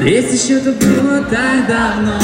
Здається, еще то было так давно.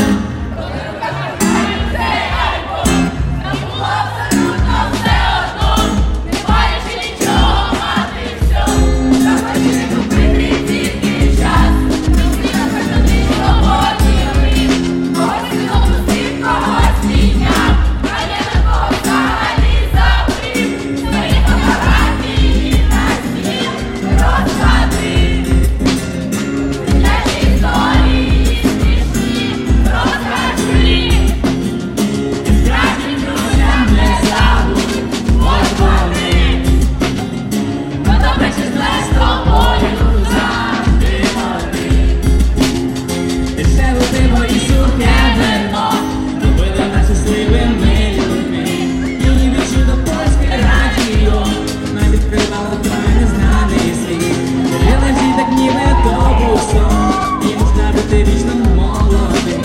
Жили так ніби то був сон І можна бути вічно молодим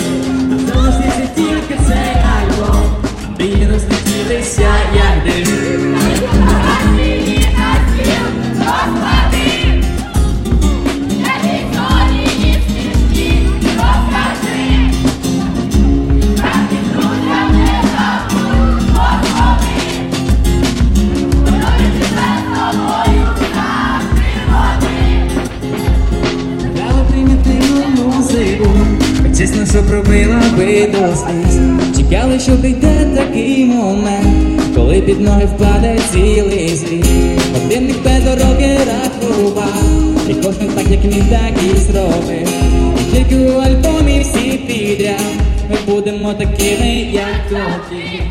А залишився тільки цей альбом. Мрії розлетілися, примітивну музику, чесно, що пробила би до сліз. Чекали, що прийде такий момент, коли під ноги впаде цілий світ. Годинник без дороги рахував, і кожен так, як міг, так і зробив. І тільки у альбомі всі підряд, ми будемо такими, як тоді.